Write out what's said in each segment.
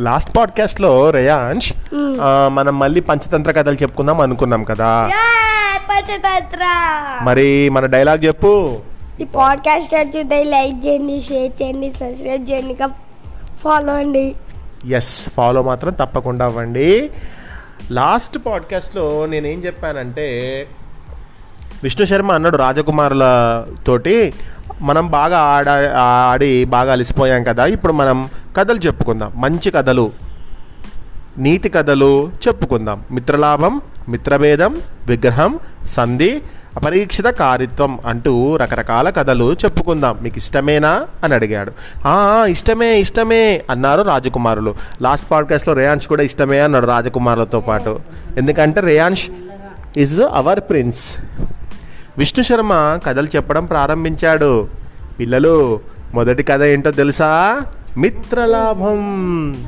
Last పాడ్కాస్ట్లో రేయాంష్ మనం మళ్ళీ పంచతంత్ర కథలు చెప్పుకుందాం అనుకున్నాం కదా. పంచతంత్ర. మరి మన డైలాగ్ చెప్పు. ఈ పాడ్కాస్ట్ చూద్దాం లైక్ చేయండి షేర్ చేయండి సబ్స్క్రైబ్ చేయండి ఫాలో అండి ఎస్ ఫాలో మాత్రం తప్పకుండా అవ్వండి. లాస్ట్ పాడ్కాస్ట్లో నేనేం చెప్పానంటే విష్ణు శర్మ అన్నాడు రాజకుమారుల తోటి మనం బాగా ఆడ ఆడి బాగా అలసిపోయాం కదా ఇప్పుడు మనం కథలు చెప్పుకుందాం. మంచి కథలు నీతి కథలు చెప్పుకుందాం. మిత్రలాభం మిత్రభేదం విగ్రహం సంధి అపరీక్షిత కారిత్వం అంటూ రకరకాల కథలు చెప్పుకుందాం. మీకు ఇష్టమేనా? అని అడిగాడు. ఇష్టమే ఇష్టమే అన్నారు రాజకుమారులు. లాస్ట్ పాడ్కాస్ట్లో రేయాన్ష్ కూడా ఇష్టమే అన్నాడు రాజకుమారులతో పాటు. ఎందుకంటే Reyansh is our prince. Vishnu Sharma కథలు చెప్పడం ప్రారంభించాడు. పిల్లలు మొదటి కథ ఏంటో తెలుసా? మిత్రలాభం.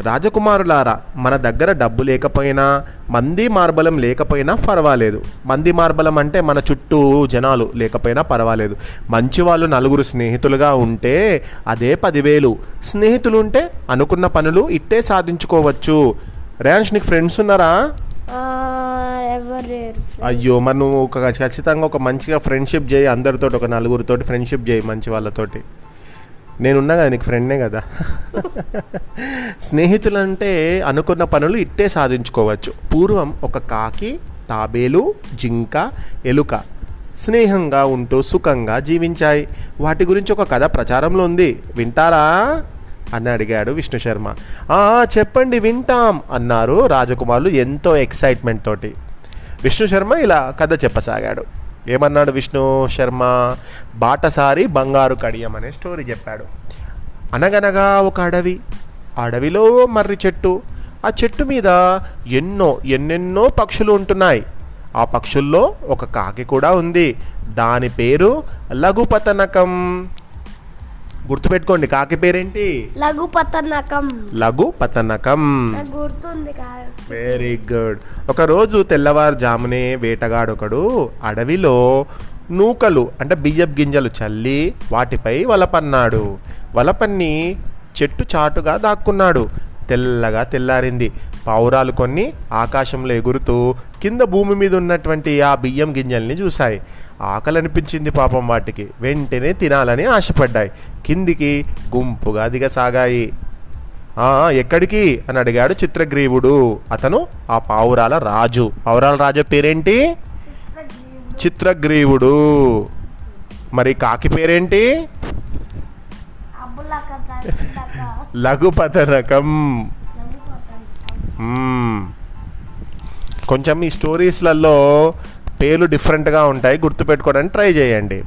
రాజకుమారులారా మన దగ్గర డబ్బు లేకపోయినా మంది మార్బలం లేకపోయినా పర్వాలేదు. మంది మార్బలం అంటే మన చుట్టూ జనాలు లేకపోయినా పర్వాలేదు. మంచి వాళ్ళు నలుగురు స్నేహితులుగా ఉంటే అదే పదివేలు. స్నేహితులు ఉంటే అనుకున్న పనులు ఇట్టే సాధించుకోవచ్చు. రేయాన్ష్ నీకు ఫ్రెండ్స్ ఉన్నారా. అయ్యో మరి నువ్వు ఒక ఖచ్చితంగా ఒక మంచిగా ఫ్రెండ్షిప్ చేయి అందరితోటి ఒక నలుగురితో ఫ్రెండ్షిప్ చేయి మంచి వాళ్ళతోటి. నేనున్నా కదా నీకు ఫ్రెండ్నే కదా. స్నేహితులంటే అనుకున్న పనులు ఇట్టే సాధించుకోవచ్చు. పూర్వం ఒక కాకి తాబేలు జింక ఎలుక స్నేహంగా ఉంటూ సుఖంగా జీవించాయి. వాటి గురించి ఒక కథ ప్రచారంలో ఉంది. వింటారా? అని అడిగాడు విష్ణు శర్మ. "ఆ, చెప్పండి వింటాం అన్నారు రాజకుమారులు ఎంతో ఎక్సైట్మెంట్ తోటి. విష్ణు శర్మ ఇలా కథ చెప్పసాగాడు. ఏమన్నాడు విష్ణు శర్మ? బాటసారి బంగారు కడియం అనే స్టోరీ చెప్పాడు. అనగనగా ఒక అడవి. అడవిలో మర్రి చెట్టు. ఆ చెట్టు మీద ఎన్నో ఎన్నెన్నో పక్షులు ఉంటున్నాయి. ఆ పక్షుల్లో ఒక కాకి కూడా ఉంది. దాని పేరు లఘుపతనకం. గుర్తుపెట్టుకోండి కాకి పేరేంటి? లఘు పతనకం. లఘు పతనకం. నాకు గుర్తుంది వెరీ గుడ్ ఒకరోజు తెల్లవారుజామునే వేటగాడొకడు అడవిలో నూకలు అంటే బియ్యపు గింజలు చల్లి వాటిపై వలపన్నాడు. వలపన్ని చెట్టు చాటుగా దాక్కున్నాడు. తెల్లగా తెల్లారింది. పావురాలు కొన్ని ఆకాశంలో ఎగురుతూ కింద భూమి మీద ఉన్నటువంటి ఆ బియ్యం గింజల్ని చూశాయి. ఆకలి అనిపించింది పాపం వాటికి. వెంటనే తినాలని ఆశపడ్డాయి. కిందికి గుంపుగా దిగసాగాయి. ఎక్కడికి? అని అడిగాడు చిత్రగ్రీవుడు. అతను ఆ పావురాల రాజు. పావురాల రాజు పేరేంటి? చిత్రగ్రీవుడు. మరి కాకి పేరేంటి? లఘుపతనకం. కొంచెం ఈ స్టోరీస్లలో పేర్లు డిఫరెంట్గా ఉంటాయి గుర్తుపెట్టుకోవడానికి ట్రై చేయండి.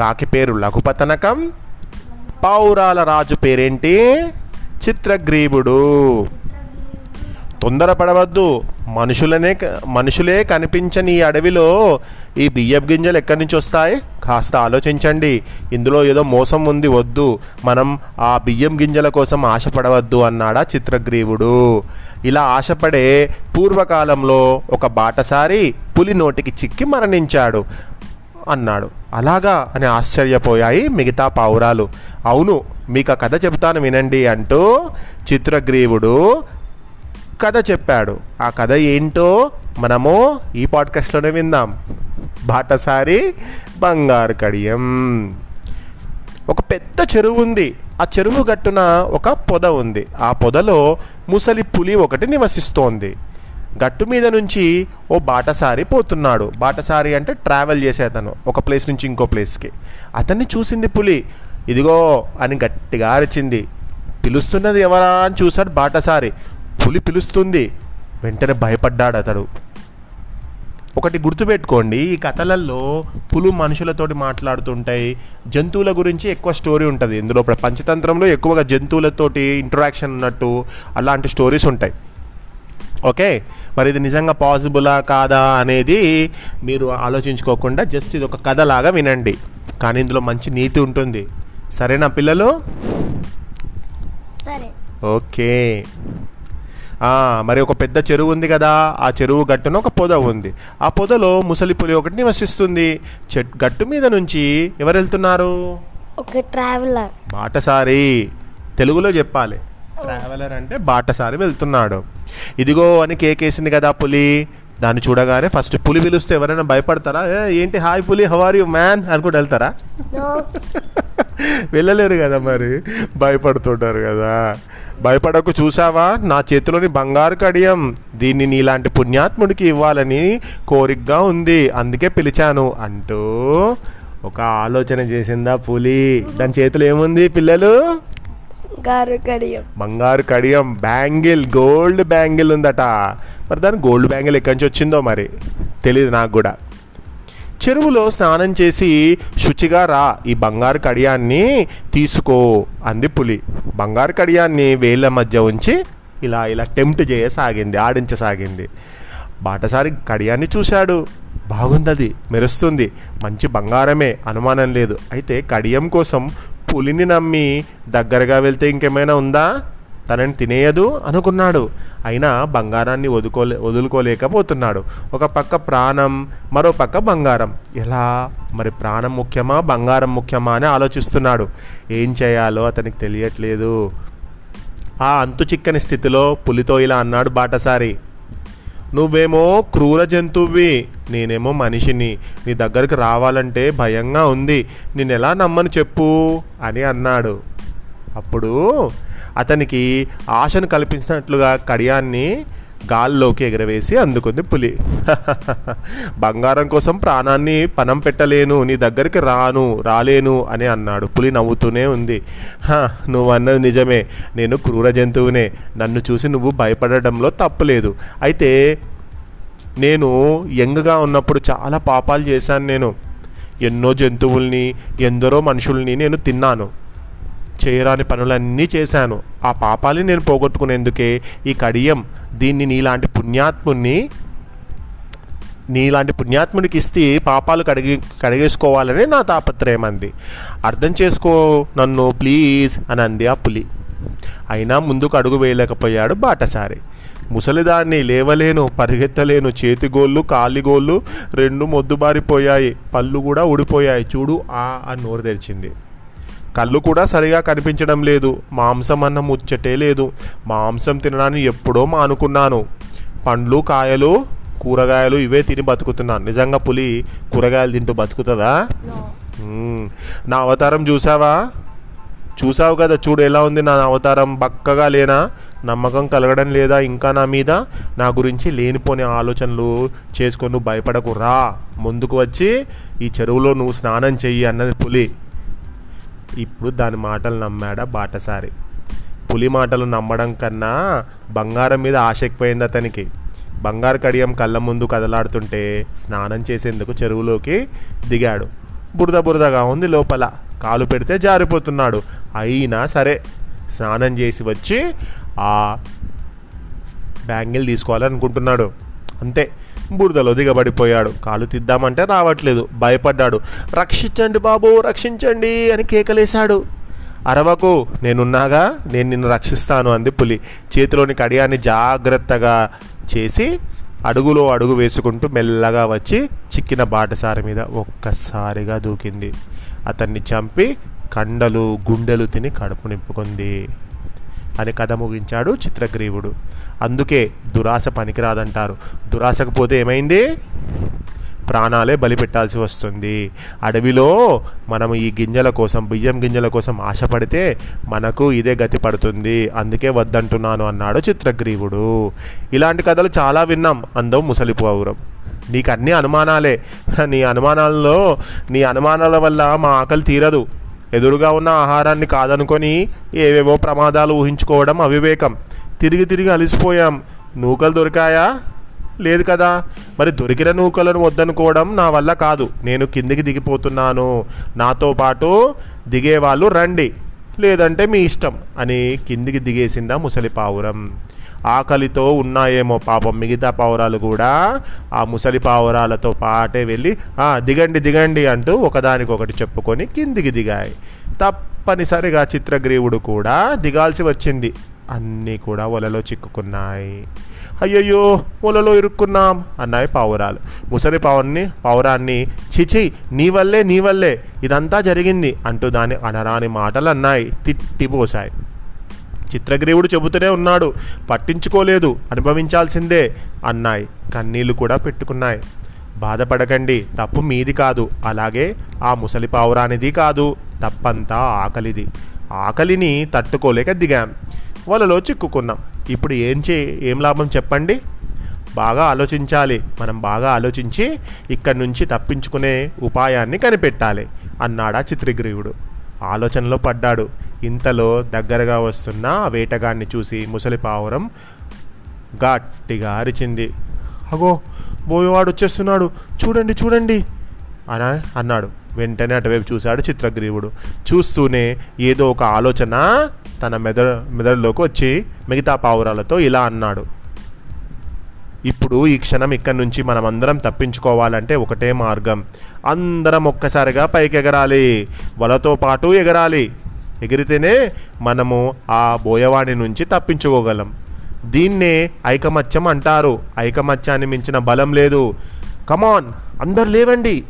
కాకి పేరు లఘుపతనకం. పావురాల రాజు పేరేంటి? చిత్రగ్రీవుడు. తొందరపడవద్దు. మనుషులనే క- మనుషులే కనిపించని ఈ అడవిలో ఈ బియ్యపు గింజలు ఎక్కడి నుంచి వస్తాయి? కాస్త ఆలోచించండి. ఇందులో ఏదో మోసం ఉంది వద్దు. మనం ఆ బియ్యం గింజల కోసం ఆశపడవద్దు అన్నాడా చిత్రగ్రీవుడు. ఇలా ఆశపడే పూర్వకాలంలో ఒక బాటసారి పులి నోటికి చిక్కి మరణించాడు అన్నాడు. అలాగా అని ఆశ్చర్యపోయాయి మిగతా పావురాలు. అవును మీకు ఆ కథ చెబుతాను వినండి అంటూ చిత్రగ్రీవుడు కథ చెప్పాడు. ఆ కథ ఏంటో మనము ఈ పాడ్కాస్ట్లోనే విందాం. బాటసారి బంగారు కడియం. ఒక పెద్ద చెరువు ఉంది. ఆ చెరువు గట్టున ఒక పొద ఉంది. ఆ పొదలో ముసలి పులి ఒకటి నివసిస్తోంది. గట్టు మీద నుంచి ఓ బాటసారి పోతున్నాడు. బాటసారి అంటే ట్రావెల్ చేసేతను ఒక ప్లేస్ నుంచి ఇంకో ప్లేస్కి. అతన్ని చూసింది పులి. ఇదిగో అని గట్టిగా అరిచింది. పిలుస్తున్నది ఎవరా అని చూశాడు బాటసారి. పులి పిలుస్తుంది. వెంటనే భయపడ్డాడు అతడు. ఒకటి గుర్తుపెట్టుకోండి ఈ కథలలో పులు మనుషులతోటి మాట్లాడుతుంటాయి. జంతువుల గురించి ఎక్కువ స్టోరీ ఉంటుంది. ఇందులో పంచతంత్రంలో ఎక్కువగా జంతువులతోటి ఇంటరాక్షన్ ఉన్నట్టు అలాంటి స్టోరీస్ ఉంటాయి. ఓకే? మరి ఇది నిజంగా పాసిబులా కాదా అనేది మీరు ఆలోచించుకోకుండా జస్ట్ ఇది ఒక కథలాగా వినండి. కానీ ఇందులో మంచి నీతి ఉంటుంది. సరేనా పిల్లలు? సరే. ఓకే. మరి ఒక పెద్ద చెరువు ఉంది కదా ఆ చెరువు గట్టున ఒక పొద ఉంది. ఆ పొదలో ముసలి పులి ఒకటి నివసిస్తుంది. చెట్ గట్టు మీద నుంచి ఎవరు వెళ్తున్నారు ఒక ట్రావెలర్. బాటసారి. తెలుగులో చెప్పాలి. ట్రావెలర్ అంటే బాటసారి వెళ్తున్నాడు. ఇదిగో అని కేకేసింది కదా పులి. దాన్ని చూడగానే ఫస్ట్ పులి పిలిస్తే ఎవరైనా భయపడతారా? "ఏ, ఏంటి హాయ్ పులి హవర్ యు మ్యాన్? అనుకుంటూ వెళ్తారా? నో. వెళ్ళలేరు కదా మరి. భయపడుతుంటారు కదా. భయపడకు చూసావా? నా చేతిలోని బంగారు కడియం దీన్ని నీలాంటి పుణ్యాత్ముడికి ఇవ్వాలని కోరికగా ఉంది. అందుకే పిలిచాను అంటూ ఒక ఆలోచన చేసిందా పులి? దాని చేతిలో ఏముంది పిల్లలు? గారు కడియం. బంగారు కడియం బ్యాంగిల్ గోల్డ్ బ్యాంగిల్ ఉందట. మరి దాని గోల్డ్ బ్యాంగిల్ ఎక్కడి నుంచి వచ్చిందో మరి? తెలియదు నాకు కూడా. చెరువులో స్నానం చేసి శుచిగా రా ఈ బంగారు కడియాన్ని తీసుకో అంది పులి. బంగారు కడియాన్ని వేళ్ళ మధ్య ఉంచి ఇలా ఇలా టెంప్ట్ చేయసాగింది ఆడించసాగింది. బాటసారి కడియాన్ని చూశాడు. బాగుంది అది మెరుస్తుంది మంచి బంగారమే అనుమానం లేదు. అయితే కడియం కోసం పులిని నమ్మి దగ్గరగా వెళ్తే ఇంకేమైనా ఉందా? తనని తినేయదు అనుకున్నాడు. అయినా బంగారాన్ని వదుకోలే వదులుకోలేకపోతున్నాడు. ఒక పక్క ప్రాణం మరో పక్క బంగారం. ఎలా? మరి ప్రాణం ముఖ్యమా బంగారం ముఖ్యమా అని ఆలోచిస్తున్నాడు. ఏం చేయాలో అతనికి తెలియట్లేదు. ఆ అంతు చిక్కని స్థితిలో పులితో ఇలా అన్నాడు బాటసారి. నువ్వేమో క్రూర జంతువువి నేనేమో మనిషిని. నీ దగ్గరికి రావాలంటే భయంగా ఉంది. నేను ఎలా నమ్మను చెప్పు అని అన్నాడు. అప్పుడు అతనికి ఆశను కల్పించినట్లుగా కడియాన్ని గాల్లోకి ఎగరవేసి అందుకుంది పులి. బంగారం కోసం ప్రాణాన్ని పణం పెట్టలేను నీ దగ్గరికి రాను రాలేను అని అన్నాడు. పులి నవ్వుతూనే ఉంది. "హ, నువ్వు అన్నది నిజమే. నేను క్రూర జంతువునే. నన్ను చూసి నువ్వు భయపడడంలో తప్పులేదు అయితే నేను యంగ్గా ఉన్నప్పుడు చాలా పాపాలు చేశాను నేను. ఎన్నో జంతువుల్ని ఎందరో మనుషుల్ని నేను తిన్నాను. చేయరాని పనులన్నీ చేశాను. ఆ పాపాలని నేను పోగొట్టుకునేందుకే ఈ కడియం దీన్ని నీలాంటి పుణ్యాత్ముని నీలాంటి పుణ్యాత్మునికి ఇస్తే పాపాలు కడిగి కడిగేసుకోవాలని నా తాపత్రయం అంది. అర్థం చేసుకో నన్ను ప్లీజ్ అని అంది ఆ పులి. అయినా ముందుకు అడుగు వేయలేకపోయాడు బాటసారి. ముసలిదాన్ని లేవలేను పరిగెత్తలేను చేతిగోళ్ళు కాలిగోళ్ళు రెండు మొద్దుబారిపోయాయి పళ్ళు కూడా ఊడిపోయాయి. చూడు ఆ అని నోరు తెరిచింది. కళ్ళు కూడా సరిగా కనిపించడం లేదు. మాంసం అన్న ముచ్చటే లేదు. మాంసం తినడాన్ని ఎప్పుడో మానుకున్నాను. పండ్లు కాయలు కూరగాయలు ఇవే తిని బతుకుతున్నాను నిజంగా పులి కూరగాయలు తింటూ బతుకుతుందా? నో. అవతారం చూసావా చూసావు కదా చూడు ఎలా ఉంది నా అవతారం. బక్కగా లేనా? నమ్మకం కలగడం లేదా ఇంకా నా మీద? నా గురించి లేనిపోని ఆలోచనలు చేసుకొని నువ్వు భయపడకు. రా. ముందుకు వచ్చి ఈ చెరువులో నువ్వు స్నానం చెయ్యి అన్నది పులి. ఇప్పుడు దాని మాటలు నమ్మాడా బాటసారి. పులి మాటలు నమ్మడం కన్నా బంగారం మీద ఆశ ఎక్కువైంది అతనికి. బంగారు కడియం కళ్ళ ముందు కదలాడుతుంటే స్నానం చేసేందుకు చెరువులోకి దిగాడు. బురద బురదగా ఉంది లోపల. కాలు పెడితే జారిపోతున్నాడు. అయినా సరే స్నానం చేసి వచ్చి ఆ బ్యాంగిల్ తీసుకోవాలనుకుంటున్నాడు. అంతే. బురదలో దిగబడిపోయాడు. కాలు తిద్దామంటే రావట్లేదు. భయపడ్డాడు. రక్షించండి బాబు రక్షించండి అని కేకలేశాడు. అరవకు నేనున్నాగా? నేను నిన్ను రక్షిస్తాను అంది పులి. చేతిలోని కడియాన్ని జాగ్రత్తగా చేసి అడుగులో అడుగు వేసుకుంటూ మెల్లగా వచ్చి చిక్కిన బాటసారి మీద ఒక్కసారిగా దూకింది. అతన్ని చంపి కండలు గుండెలు తిని కడుపు నింపుకుంది. అని కథ ముగించాడు చిత్రగ్రీవుడు. అందుకే దురాశ పనికిరాదంటారు. దురాశకు పోతే ఏమైంది? ప్రాణాలే బలి పెట్టాల్సి వస్తుంది. అడవిలో మనం ఈ గింజల కోసం బియ్యం గింజల కోసం ఆశపడితే మనకు ఇదే గతి పడుతుంది. అందుకే వద్దంటున్నాను అన్నాడు చిత్రగ్రీవుడు. ఇలాంటి కథలు చాలా విన్నాం. అందం ముసలిపోవురం నీకు అన్ని అనుమానాలే. నీ అనుమానాల్లో నీ అనుమానాల వల్ల మా ఆకలి తీరదు. ఎదురుగా ఉన్న ఆహారాన్ని కాదనుకొని ఏవేవో ప్రమాదాలు ఊహించుకోవడం అవివేకం. తిరిగి తిరిగి అలసిపోయాం. నూకలు దొరికాయా? లేదు కదా. మరి దొరికిన నూకలను వద్దనుకోవడం నా వల్ల కాదు. నేను కిందికి దిగిపోతున్నాను. నాతో పాటు దిగేవాళ్ళు రండి. లేదంటే మీ ఇష్టం అని కిందికి దిగేసిందా ముసలి పావురం ఆకలితో ఉన్నాయేమో పాపం మిగతా పావురాలు కూడా. ఆ ముసలి పావురాలతో పాటే వెళ్ళి దిగండి దిగండి అంటూ ఒకదానికొకటి చెప్పుకొని కిందికి దిగాయి. తప్పనిసరిగా చిత్రగ్రీవుడు కూడా దిగాల్సి వచ్చింది. అన్నీ కూడా వలలో చిక్కుకున్నాయి. అయ్యయ్యో వలలో ఇరుక్కున్నాం అన్నాయి పావురాలు. ముసలి పావుని పావురాన్ని చిచి నీ వల్లే నీ వల్లే ఇదంతా జరిగింది అంటూ దాని అనరాని మాటలు అన్నాయి తిట్టిపోసాయి చిత్రగ్రీవుడు చెబుతూనే ఉన్నాడు. పట్టించుకోలేదు. అనుభవించాల్సిందే అన్నాయి. కన్నీళ్ళు కూడా పెట్టుకున్నాయి. బాధపడకండి. తప్పు మీది కాదు. అలాగే ఆ ముసలి పావురానిది కాదు. తప్పంతా ఆకలిది. ఆకలిని తట్టుకోలేక దిగాం. వలలో చిక్కుకున్నాం. ఇప్పుడు ఏం చే ఏం లాభం చెప్పండి? బాగా ఆలోచించాలి. మనం బాగా ఆలోచించి ఇక్కడి నుంచి తప్పించుకునే ఉపాయాన్ని కనిపెట్టాలి అన్నాడా చిత్రగ్రీవుడు. ఆలోచనలో పడ్డాడు. ఇంతలో దగ్గరగా వస్తున్న ఆ వేటగాన్ని చూసి ముసలి పావురం గట్టిగా అరిచింది. అగో బోయవాడు వచ్చేస్తున్నాడు. చూడండి చూడండి. అన అన్నాడు. వెంటనే అటువైపు చూశాడు చిత్రగ్రీవుడు. చూస్తూనే ఏదో ఒక ఆలోచన తన మెద మెదడులోకి వచ్చి మిగతా పావురాలతో ఇలా అన్నాడు. ఇప్పుడు ఈ క్షణం ఇక్కడి నుంచి మనం అందరం తప్పించుకోవాలంటే ఒకటే మార్గం. అందరం ఒక్కసారిగా పైకి ఎగరాలి వలతో పాటు ఎగరాలి. ఎగిరితేనే మనము ఆ బోయవాడి నుంచి తప్పించుకోగలం. దీన్నే ఐకమత్యం అంటారు. ఐకమత్యాన్ని మించిన బలం లేదు. కమాన్ అందరు లేవండి.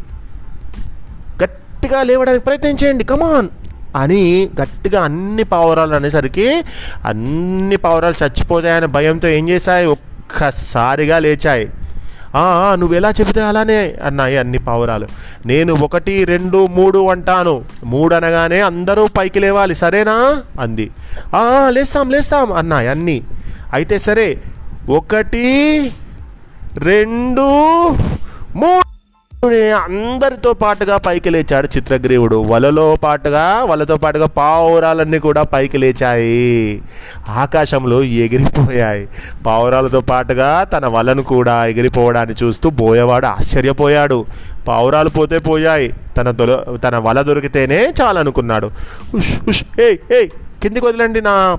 గట్టిగా లేవడానికి ప్రయత్నం చేయండి. కమాన్ అని గట్టిగా అన్ని పావురాలు అనేసరికి అన్ని పావురాలు చచ్చిపోతాయనే భయంతో ఏం చేశాయి? ఒక్కసారిగా లేచాయి. నువ్వు ఎలా చెబితే అలానే అన్నాయి అన్ని పావురాలు. నేను ఒకటి రెండు మూడు అంటాను. మూడు అనగానే అందరూ పైకి లేవాలి సరేనా? అంది. లేస్తాం లేస్తాం అన్నాయి అన్నీ. అయితే సరే ఒకటి రెండు మూడు. అందరితో పాటుగా పైకి లేచాడు చిత్రగ్రీవుడు. వలలో పాటుగా వలతో పాటుగా పావురాలన్నీ కూడా పైకి లేచాయి. ఆకాశంలో ఎగిరిపోయాయి. పావురాలతో పాటుగా తన వలను కూడా ఎగిరిపోవడాన్ని చూస్తూ బోయవాడు ఆశ్చర్యపోయాడు. పావురాలు పోతే పోయాయి. తన దొర తన వల దొరికితేనే చాలనుకున్నాడు. ఉష్ ఉష్ ఏయ్ ఏయ్ కిందికి వదిలండి నా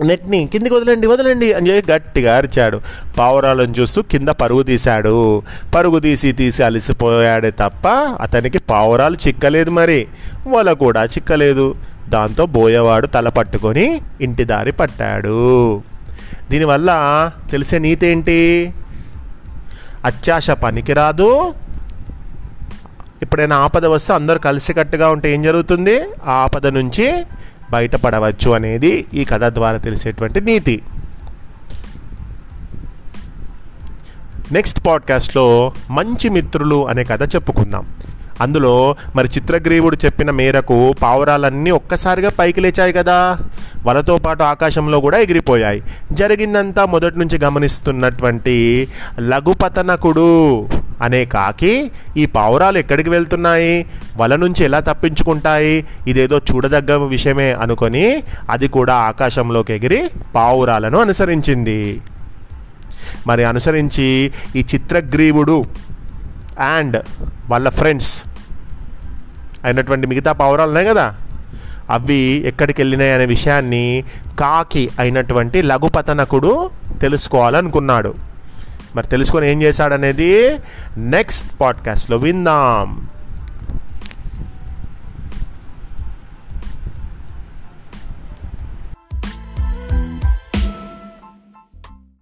నెట్ని కిందికి వదలండి వదలండి. అని చెప్పి గట్టిగా అరిచాడు. పావురాలను చూస్తూ కింద పరుగు తీశాడు. పరుగు తీసి తీసి అలసిపోయాడే తప్ప అతనికి పావురాలు చిక్కలేదు మరి. వల కూడా చిక్కలేదు. దాంతో బోయవాడు తల పట్టుకొని ఇంటి దారి పట్టాడు. దీనివల్ల తెలిసే నీతేంటి అత్యాశ పనికిరాదు. ఎప్పుడైనా ఆపద వస్తే అందరూ కలిసికట్టుగా ఉంటే ఏం జరుగుతుంది? ఆ ఆపద నుంచి బయటపడవచ్చు అనేది ఈ కథ ద్వారా తెలిసేటువంటి నీతి. నెక్స్ట్ పాడ్కాస్ట్లో మంచి మిత్రులు అనే కథ చెప్పుకుందాం. అందులో మరి చిత్రగ్రీవుడు చెప్పిన మేరకు పావురాలన్నీ ఒక్కసారిగా పైకి లేచాయి కదా. వలతో పాటు ఆకాశంలో కూడా ఎగిరిపోయాయి. జరిగిందంతా మొదటి నుంచి గమనిస్తున్నటువంటి లఘుపతనకుడు అనే కాకి ఈ పావురాలు ఎక్కడికి వెళ్తున్నాయి? వల నుంచి ఎలా తప్పించుకుంటాయి? ఇదేదో చూడదగ్గ విషయమే అనుకొని అది కూడా ఆకాశంలోకి ఎగిరి పావురాలను అనుసరించింది. మరి అనుసరించి ఈ చిత్రగ్రీవుడు అండ్ వాళ్ళ ఫ్రెండ్స్ అయినటువంటి మిగతా పావురాలు ఉన్నాయి కదా. అవి ఎక్కడికి వెళ్ళినాయి అనే విషయాన్ని కాకి అయినటువంటి లఘుపతనకుడు తెలుసుకోవాలనుకున్నాడు. మరి తెలుసుకొని ఏం చేశాడనేది నెక్స్ట్ పాడ్కాస్ట్లో విందాం.